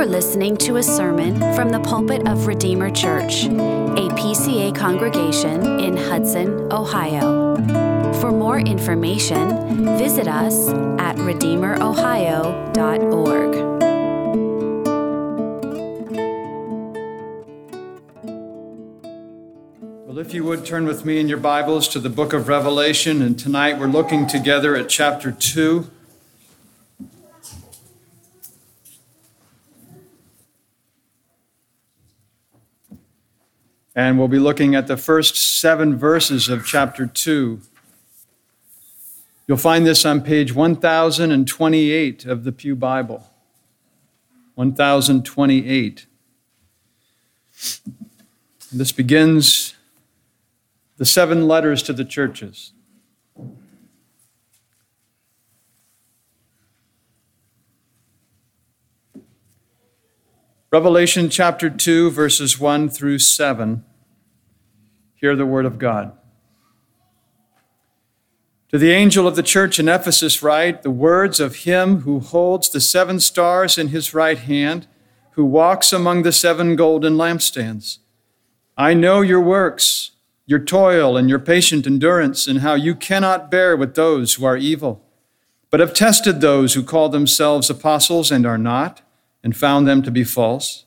are listening to a sermon from the pulpit of Redeemer Church, a PCA congregation in Hudson, Ohio. For more information, visit us at redeemerohio.org. Well, if you would turn with me in your Bibles to the book of Revelation, and tonight we're looking together at chapter 2. And we'll be looking at the first seven verses of chapter 2. You'll find this on page 1028 of the Pew Bible. 1028. This begins the seven letters to the churches. Revelation chapter 2, verses 1 through 7. Hear the word of God. To the angel of the church in Ephesus, write the words of him who holds the seven stars in his right hand, who walks among the seven golden lampstands. I know your works, your toil, and your patient endurance, and how you cannot bear with those who are evil, but have tested those who call themselves apostles and are not and found them to be false.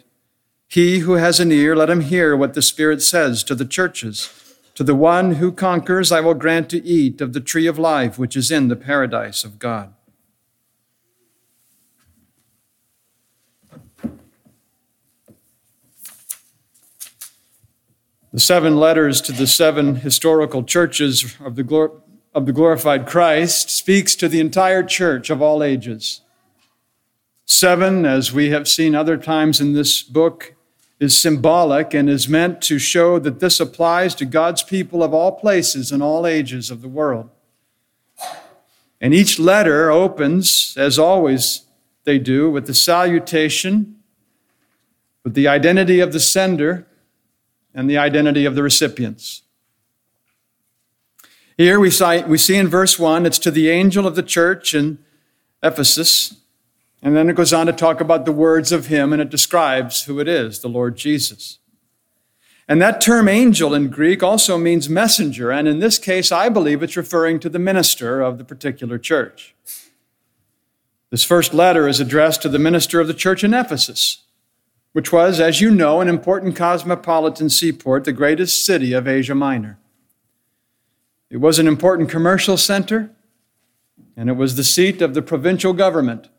He who has an ear, let him hear what the Spirit says to the churches. To the one who conquers, I will grant to eat of the tree of life which is in the paradise of God. The seven letters to the seven historical churches of the, glor- of the glorified Christ speaks to the entire church of all ages. Seven, as we have seen other times in this book, is symbolic and is meant to show that this applies to God's people of all places and all ages of the world. And each letter opens, as always they do, with the salutation, with the identity of the sender, and the identity of the recipients. Here we see in verse 1, it's to the angel of the church in Ephesus. And then it goes on to talk about the words of him, and it describes who it is, the Lord Jesus. And that term angel in Greek also means messenger, and in this case, I believe it's referring to the minister of the particular church. This first letter is addressed to the minister of the church in Ephesus, which was, as you know, an important cosmopolitan seaport, the greatest city of Asia Minor. It was an important commercial center, and it was the seat of the provincial government.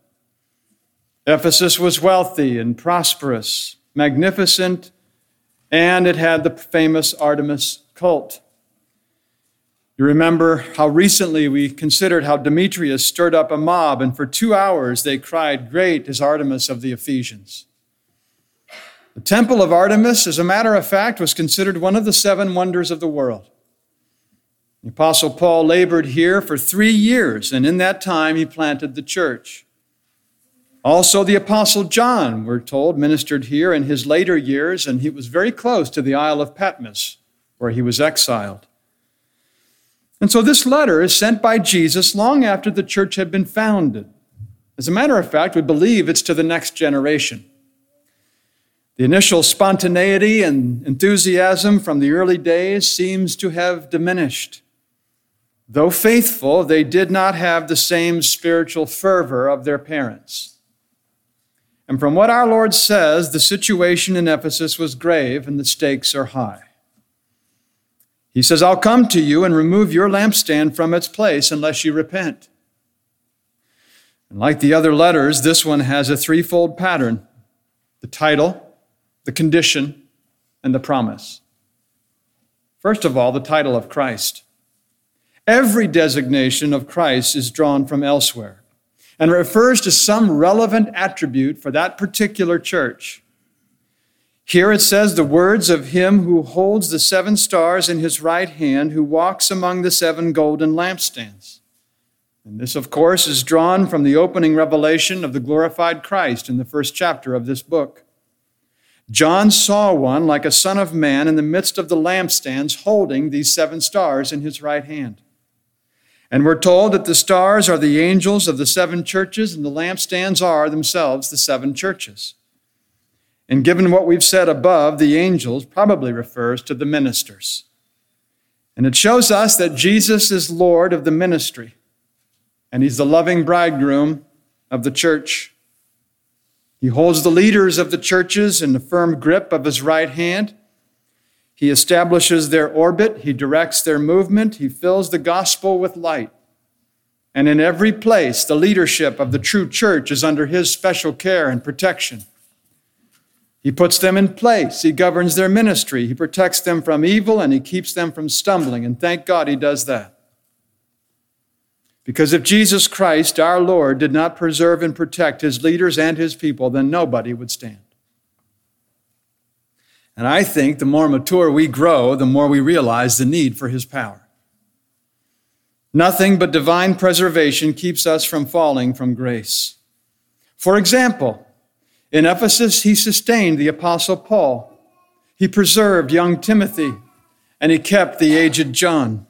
Ephesus was wealthy and prosperous, magnificent, and it had the famous Artemis cult. You remember how recently we considered how Demetrius stirred up a mob, and for two hours they cried, Great is Artemis of the Ephesians. The temple of Artemis, as a matter of fact, was considered one of the seven wonders of the world. The Apostle Paul labored here for three years, and in that time he planted the church. Also, the Apostle John, we're told, ministered here in his later years, and he was very close to the Isle of Patmos, where he was exiled. And so this letter is sent by Jesus long after the church had been founded. As a matter of fact, we believe it's to the next generation. The initial spontaneity and enthusiasm from the early days seems to have diminished. Though faithful, they did not have the same spiritual fervor of their parents. And from what our Lord says, the situation in Ephesus was grave and the stakes are high. He says, I'll come to you and remove your lampstand from its place unless you repent. And like the other letters, this one has a threefold pattern the title, the condition, and the promise. First of all, the title of Christ. Every designation of Christ is drawn from elsewhere and refers to some relevant attribute for that particular church. Here it says, the words of him who holds the seven stars in his right hand, who walks among the seven golden lampstands. And this, of course, is drawn from the opening revelation of the glorified Christ in the first chapter of this book. John saw one like a son of man in the midst of the lampstands holding these seven stars in his right hand. And we're told that the stars are the angels of the seven churches, and the lampstands are themselves the seven churches. And given what we've said above, the angels probably refers to the ministers. And it shows us that Jesus is Lord of the ministry and he's the loving bridegroom of the church. He holds the leaders of the churches in the firm grip of his right hand. He establishes their orbit, he directs their movement, he fills the gospel with light. And in every place, the leadership of the true church is under his special care and protection. He puts them in place. He governs their ministry. He protects them from evil and he keeps them from stumbling. And thank God he does that. Because if Jesus Christ, our Lord, did not preserve and protect his leaders and his people, then nobody would stand. And I think the more mature we grow, the more we realize the need for his power. Nothing but divine preservation keeps us from falling from grace. For example, in Ephesus, he sustained the Apostle Paul. He preserved young Timothy, and he kept the aged John.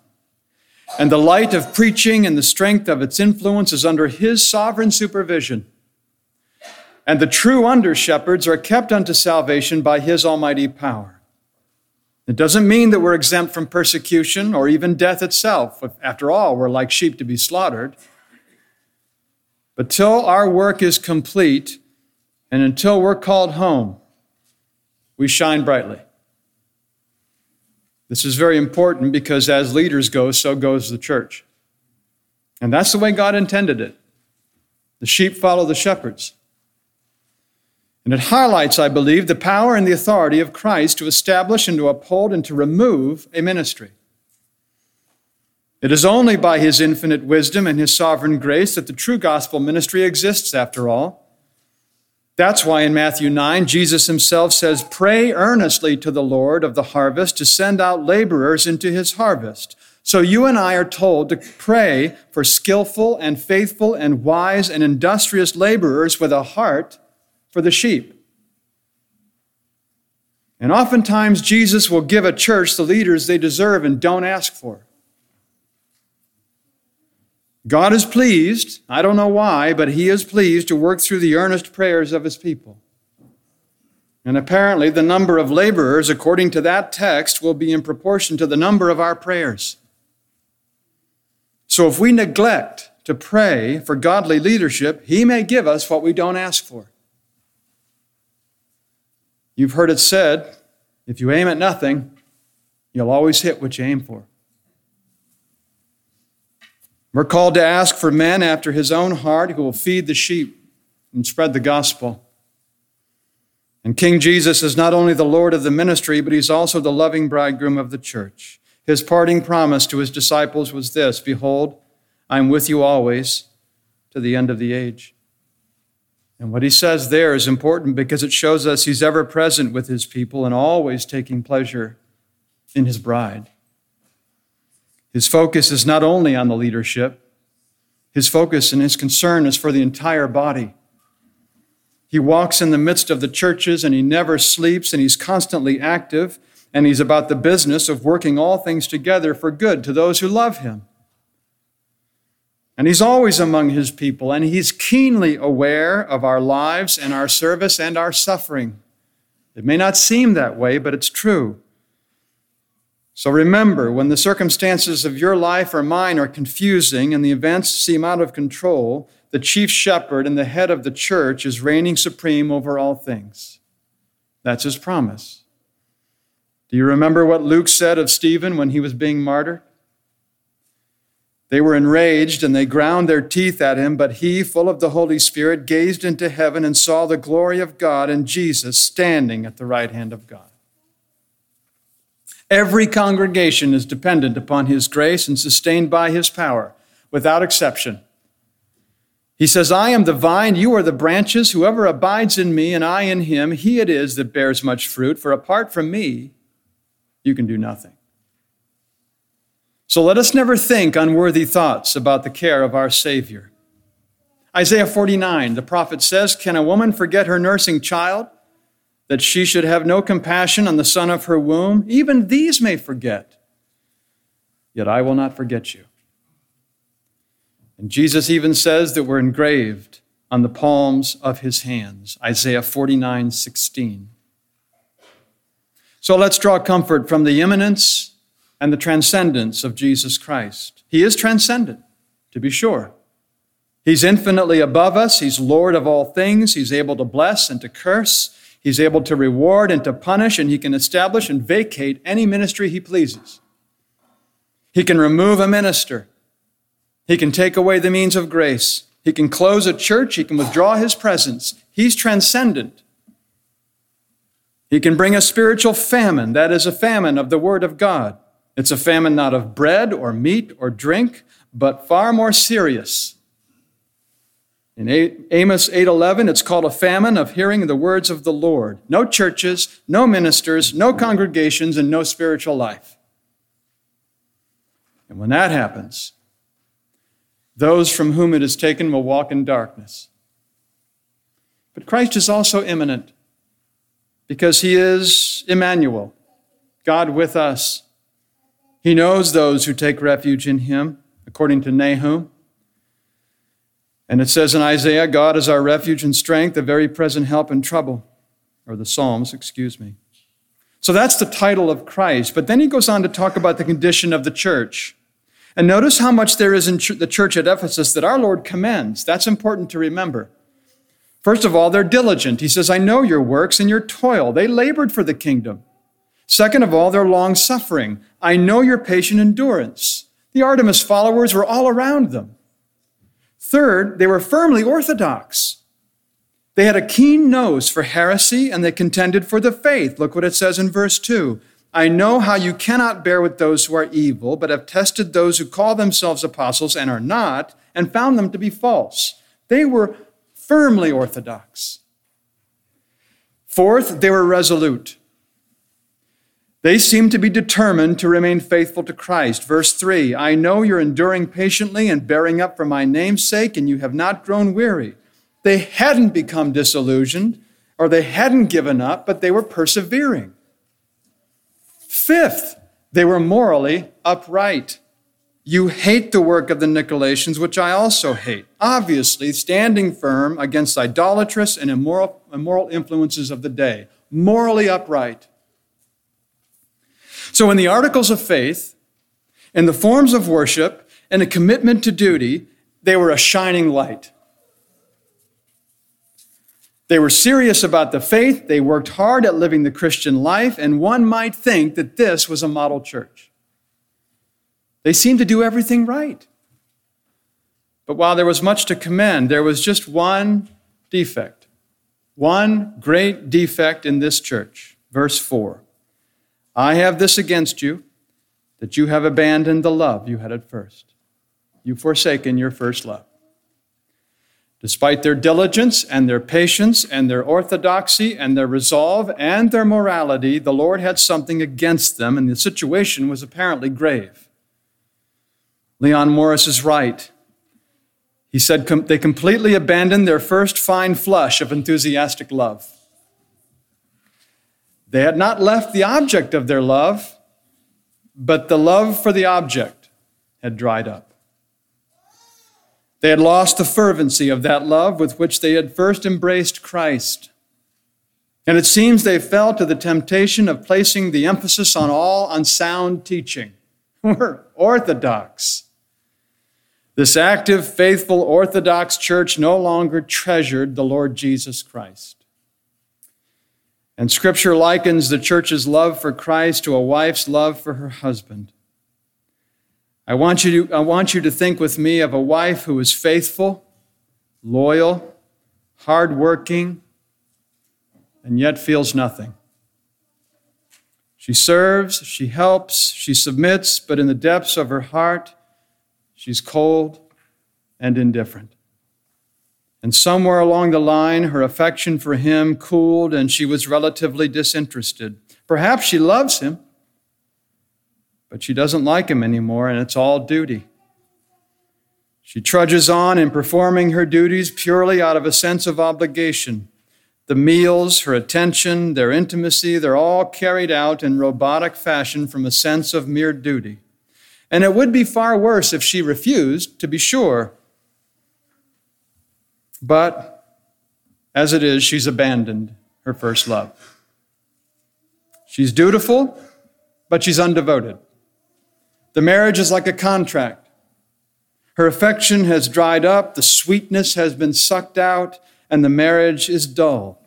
And the light of preaching and the strength of its influence is under his sovereign supervision. And the true under shepherds are kept unto salvation by his almighty power. It doesn't mean that we're exempt from persecution or even death itself. After all, we're like sheep to be slaughtered. But till our work is complete and until we're called home, we shine brightly. This is very important because as leaders go, so goes the church. And that's the way God intended it. The sheep follow the shepherds. And it highlights, I believe, the power and the authority of Christ to establish and to uphold and to remove a ministry. It is only by his infinite wisdom and his sovereign grace that the true gospel ministry exists, after all. That's why in Matthew 9, Jesus himself says, Pray earnestly to the Lord of the harvest to send out laborers into his harvest. So you and I are told to pray for skillful and faithful and wise and industrious laborers with a heart for the sheep. And oftentimes, Jesus will give a church the leaders they deserve and don't ask for. God is pleased, I don't know why, but He is pleased to work through the earnest prayers of His people. And apparently, the number of laborers, according to that text, will be in proportion to the number of our prayers. So if we neglect to pray for godly leadership, He may give us what we don't ask for. You've heard it said if you aim at nothing, you'll always hit what you aim for. We're called to ask for men after his own heart who will feed the sheep and spread the gospel. And King Jesus is not only the Lord of the ministry, but he's also the loving bridegroom of the church. His parting promise to his disciples was this Behold, I am with you always to the end of the age. And what he says there is important because it shows us he's ever present with his people and always taking pleasure in his bride. His focus is not only on the leadership, his focus and his concern is for the entire body. He walks in the midst of the churches and he never sleeps and he's constantly active and he's about the business of working all things together for good to those who love him. And he's always among his people and he's keenly aware of our lives and our service and our suffering. It may not seem that way, but it's true. So remember, when the circumstances of your life or mine are confusing and the events seem out of control, the chief shepherd and the head of the church is reigning supreme over all things. That's his promise. Do you remember what Luke said of Stephen when he was being martyred? They were enraged and they ground their teeth at him, but he, full of the Holy Spirit, gazed into heaven and saw the glory of God and Jesus standing at the right hand of God. Every congregation is dependent upon His grace and sustained by His power, without exception. He says, I am the vine, you are the branches. Whoever abides in me and I in him, he it is that bears much fruit, for apart from me, you can do nothing. So let us never think unworthy thoughts about the care of our Savior. Isaiah 49, the prophet says, Can a woman forget her nursing child, that she should have no compassion on the son of her womb? Even these may forget, yet I will not forget you. And Jesus even says that we're engraved on the palms of his hands. Isaiah 49, 16. So let's draw comfort from the immanence and the transcendence of Jesus Christ. He is transcendent, to be sure. He's infinitely above us. He's Lord of all things. He's able to bless and to curse. He's able to reward and to punish, and he can establish and vacate any ministry he pleases. He can remove a minister. He can take away the means of grace. He can close a church. He can withdraw his presence. He's transcendent. He can bring a spiritual famine, that is, a famine of the Word of God. It's a famine not of bread or meat or drink, but far more serious. In Amos 8:11 it's called a famine of hearing the words of the Lord. No churches, no ministers, no congregations and no spiritual life. And when that happens, those from whom it is taken will walk in darkness. But Christ is also immanent because he is Emmanuel, God with us. He knows those who take refuge in him, according to Nahum. And it says in Isaiah, God is our refuge and strength, a very present help in trouble. Or the Psalms, excuse me. So that's the title of Christ. But then he goes on to talk about the condition of the church. And notice how much there is in the church at Ephesus that our Lord commends. That's important to remember. First of all, they're diligent. He says, I know your works and your toil. They labored for the kingdom. Second of all, they're long suffering. I know your patient endurance. The Artemis followers were all around them. Third, they were firmly orthodox. They had a keen nose for heresy and they contended for the faith. Look what it says in verse 2. I know how you cannot bear with those who are evil, but have tested those who call themselves apostles and are not, and found them to be false. They were firmly orthodox. Fourth, they were resolute. They seem to be determined to remain faithful to Christ. Verse 3 I know you're enduring patiently and bearing up for my name's sake, and you have not grown weary. They hadn't become disillusioned or they hadn't given up, but they were persevering. Fifth, they were morally upright. You hate the work of the Nicolaitans, which I also hate. Obviously, standing firm against idolatrous and immoral, immoral influences of the day. Morally upright. So, in the articles of faith, in the forms of worship, and a commitment to duty, they were a shining light. They were serious about the faith, they worked hard at living the Christian life, and one might think that this was a model church. They seemed to do everything right. But while there was much to commend, there was just one defect, one great defect in this church. Verse 4 I have this against you, that you have abandoned the love you had at first. You've forsaken your first love. Despite their diligence and their patience and their orthodoxy and their resolve and their morality, the Lord had something against them, and the situation was apparently grave. Leon Morris is right. He said they completely abandoned their first fine flush of enthusiastic love. They had not left the object of their love, but the love for the object had dried up. They had lost the fervency of that love with which they had first embraced Christ. And it seems they fell to the temptation of placing the emphasis on all unsound teaching. We're orthodox. This active, faithful, orthodox church no longer treasured the Lord Jesus Christ. And scripture likens the church's love for Christ to a wife's love for her husband. I want you to, I want you to think with me of a wife who is faithful, loyal, hardworking, and yet feels nothing. She serves, she helps, she submits, but in the depths of her heart, she's cold and indifferent. And somewhere along the line, her affection for him cooled and she was relatively disinterested. Perhaps she loves him, but she doesn't like him anymore, and it's all duty. She trudges on in performing her duties purely out of a sense of obligation. The meals, her attention, their intimacy, they're all carried out in robotic fashion from a sense of mere duty. And it would be far worse if she refused, to be sure. But as it is, she's abandoned her first love. She's dutiful, but she's undevoted. The marriage is like a contract. Her affection has dried up, the sweetness has been sucked out, and the marriage is dull.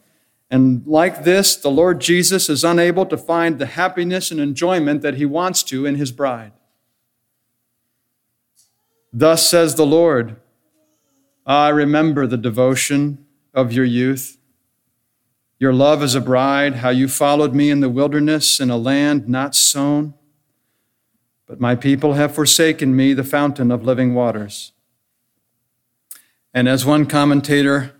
And like this, the Lord Jesus is unable to find the happiness and enjoyment that he wants to in his bride. Thus says the Lord I remember the devotion of your youth, your love as a bride, how you followed me in the wilderness in a land not sown but my people have forsaken me, the fountain of living waters. And as one commentator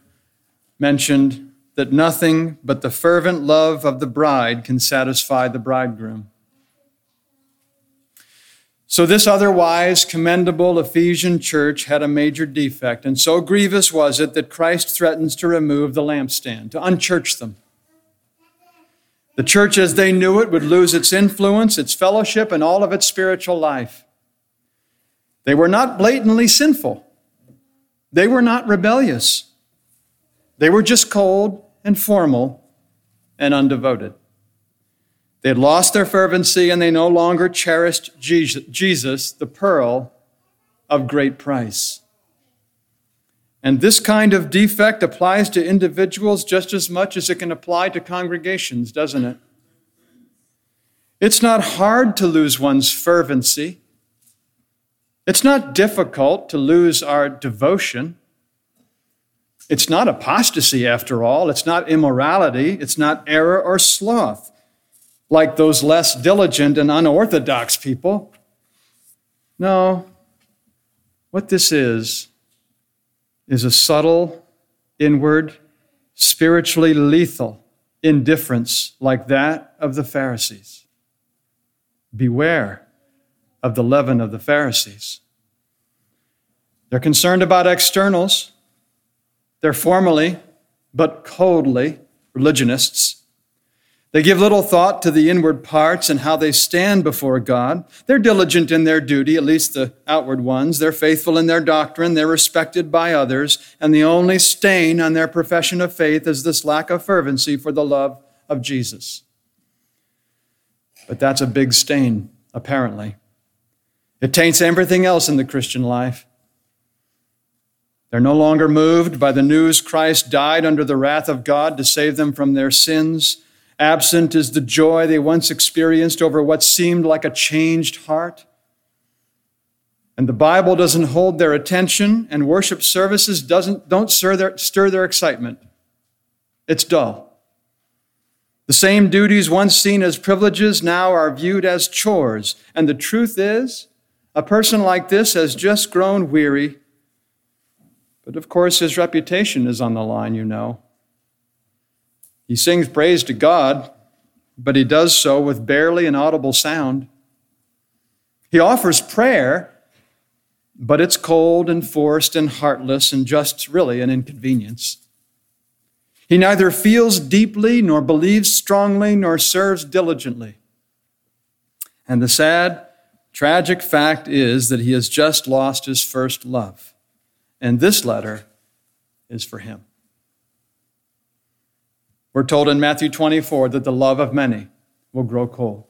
mentioned, that nothing but the fervent love of the bride can satisfy the bridegroom. So, this otherwise commendable Ephesian church had a major defect, and so grievous was it that Christ threatens to remove the lampstand, to unchurch them. The church, as they knew it, would lose its influence, its fellowship, and all of its spiritual life. They were not blatantly sinful, they were not rebellious. They were just cold and formal and undevoted. They had lost their fervency and they no longer cherished Jesus, the pearl of great price. And this kind of defect applies to individuals just as much as it can apply to congregations, doesn't it? It's not hard to lose one's fervency. It's not difficult to lose our devotion. It's not apostasy, after all. It's not immorality. It's not error or sloth, like those less diligent and unorthodox people. No, what this is, is a subtle, inward, spiritually lethal indifference like that of the Pharisees. Beware of the leaven of the Pharisees. They're concerned about externals. They're formally, but coldly, religionists. They give little thought to the inward parts and how they stand before God. They're diligent in their duty, at least the outward ones. They're faithful in their doctrine. They're respected by others. And the only stain on their profession of faith is this lack of fervency for the love of Jesus. But that's a big stain, apparently. It taints everything else in the Christian life. They're no longer moved by the news Christ died under the wrath of God to save them from their sins. Absent is the joy they once experienced over what seemed like a changed heart. And the Bible doesn't hold their attention, and worship services doesn't, don't stir their, stir their excitement. It's dull. The same duties once seen as privileges now are viewed as chores. And the truth is, a person like this has just grown weary. But of course, his reputation is on the line, you know. He sings praise to God, but he does so with barely an audible sound. He offers prayer, but it's cold and forced and heartless and just really an inconvenience. He neither feels deeply, nor believes strongly, nor serves diligently. And the sad, tragic fact is that he has just lost his first love. And this letter is for him. We're told in Matthew 24 that the love of many will grow cold.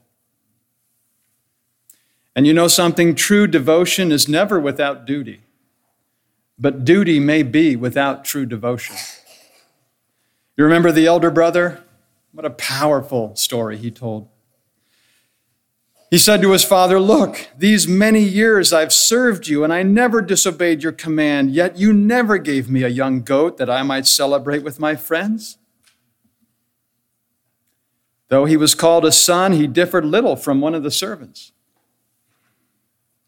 And you know something? True devotion is never without duty, but duty may be without true devotion. You remember the elder brother? What a powerful story he told. He said to his father, Look, these many years I've served you, and I never disobeyed your command, yet you never gave me a young goat that I might celebrate with my friends. Though he was called a son, he differed little from one of the servants.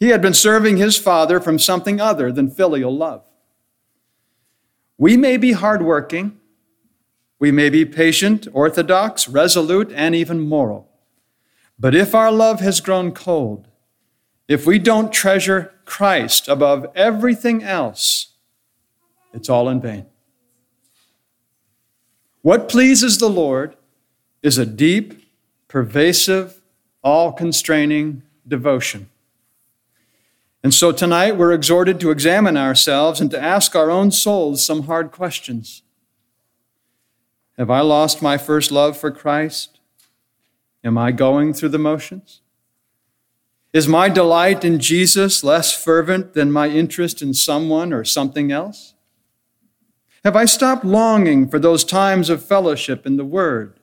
He had been serving his father from something other than filial love. We may be hardworking, we may be patient, orthodox, resolute, and even moral. But if our love has grown cold, if we don't treasure Christ above everything else, it's all in vain. What pleases the Lord is a deep, pervasive, all constraining devotion. And so tonight we're exhorted to examine ourselves and to ask our own souls some hard questions. Have I lost my first love for Christ? Am I going through the motions? Is my delight in Jesus less fervent than my interest in someone or something else? Have I stopped longing for those times of fellowship in the Word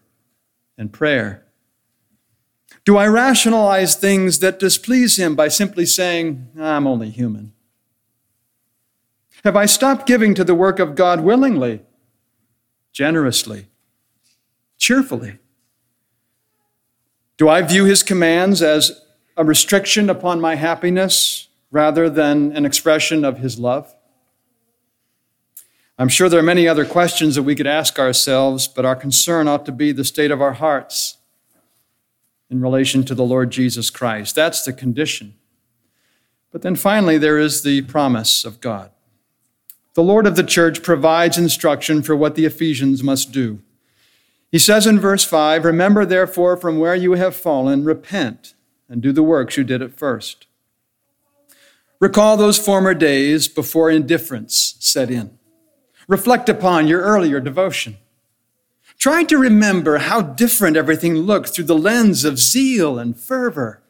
and prayer? Do I rationalize things that displease Him by simply saying, I'm only human? Have I stopped giving to the work of God willingly generously, cheerfully? Do I view his commands as a restriction upon my happiness rather than an expression of his love? I'm sure there are many other questions that we could ask ourselves, but our concern ought to be the state of our hearts in relation to the Lord Jesus Christ. That's the condition. But then finally, there is the promise of God. The Lord of the church provides instruction for what the Ephesians must do. He says in verse 5 Remember therefore from where you have fallen, repent, and do the works you did at first. Recall those former days before indifference set in. Reflect upon your earlier devotion. Try to remember how different everything looked through the lens of zeal and fervor.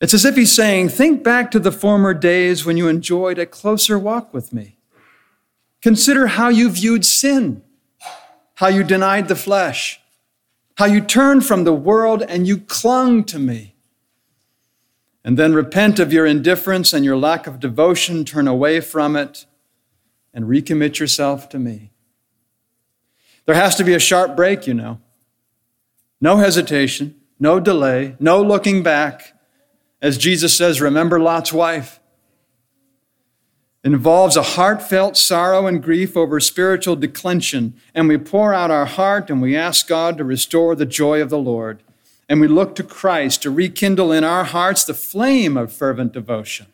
It's as if he's saying, Think back to the former days when you enjoyed a closer walk with me. Consider how you viewed sin, how you denied the flesh, how you turned from the world and you clung to me. And then repent of your indifference and your lack of devotion, turn away from it, and recommit yourself to me. There has to be a sharp break, you know. No hesitation, no delay, no looking back as Jesus says, remember Lot's wife. It involves a heartfelt sorrow and grief over spiritual declension, and we pour out our heart and we ask God to restore the joy of the Lord. And we look to Christ to rekindle in our hearts the flame of fervent devotion.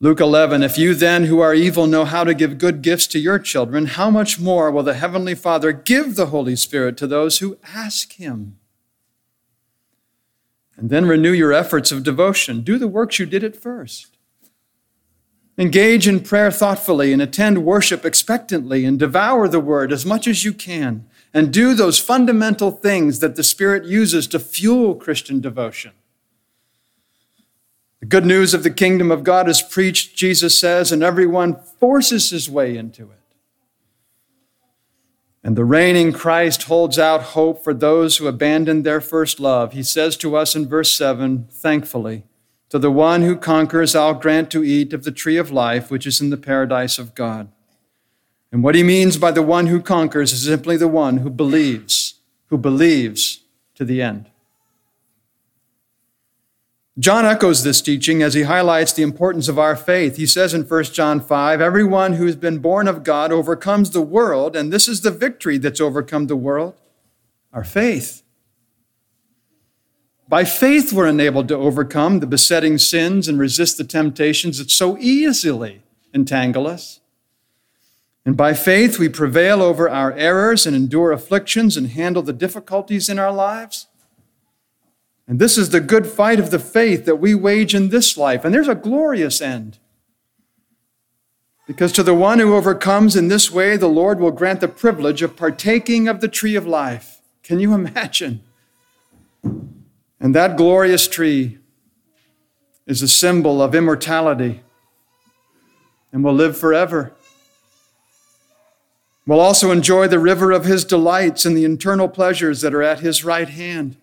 Luke 11, if you then who are evil know how to give good gifts to your children, how much more will the Heavenly Father give the Holy Spirit to those who ask Him? And then renew your efforts of devotion. Do the works you did at first. Engage in prayer thoughtfully and attend worship expectantly and devour the word as much as you can. And do those fundamental things that the Spirit uses to fuel Christian devotion. The good news of the kingdom of God is preached, Jesus says, and everyone forces his way into it. And the reigning Christ holds out hope for those who abandoned their first love. He says to us in verse 7 Thankfully, to the one who conquers, I'll grant to eat of the tree of life, which is in the paradise of God. And what he means by the one who conquers is simply the one who believes, who believes to the end. John echoes this teaching as he highlights the importance of our faith. He says in 1 John 5 Everyone who has been born of God overcomes the world, and this is the victory that's overcome the world our faith. By faith, we're enabled to overcome the besetting sins and resist the temptations that so easily entangle us. And by faith, we prevail over our errors and endure afflictions and handle the difficulties in our lives. And this is the good fight of the faith that we wage in this life. And there's a glorious end. Because to the one who overcomes in this way, the Lord will grant the privilege of partaking of the tree of life. Can you imagine? And that glorious tree is a symbol of immortality and will live forever. We'll also enjoy the river of his delights and the eternal pleasures that are at his right hand.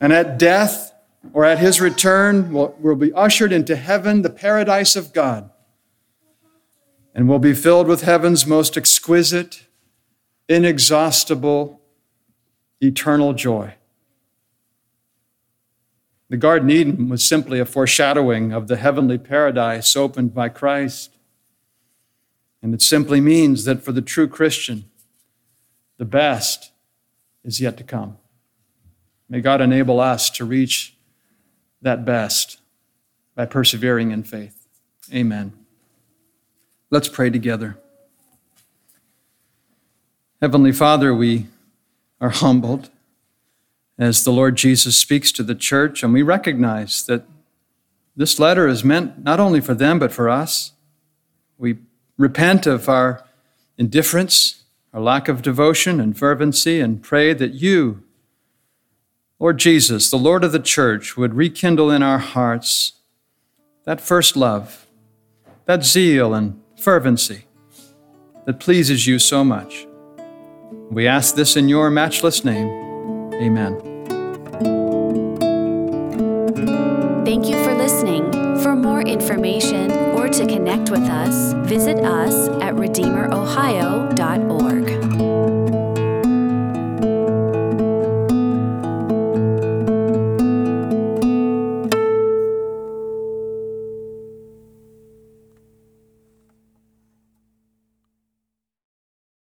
And at death or at his return, we'll, we'll be ushered into heaven, the paradise of God. And we'll be filled with heaven's most exquisite, inexhaustible, eternal joy. The Garden Eden was simply a foreshadowing of the heavenly paradise opened by Christ. And it simply means that for the true Christian, the best is yet to come. May God enable us to reach that best by persevering in faith. Amen. Let's pray together. Heavenly Father, we are humbled as the Lord Jesus speaks to the church, and we recognize that this letter is meant not only for them, but for us. We repent of our indifference, our lack of devotion and fervency, and pray that you, Lord Jesus, the Lord of the church, would rekindle in our hearts that first love, that zeal and fervency that pleases you so much. We ask this in your matchless name. Amen. Thank you for listening. For more information or to connect with us, visit us at RedeemerOhio.org.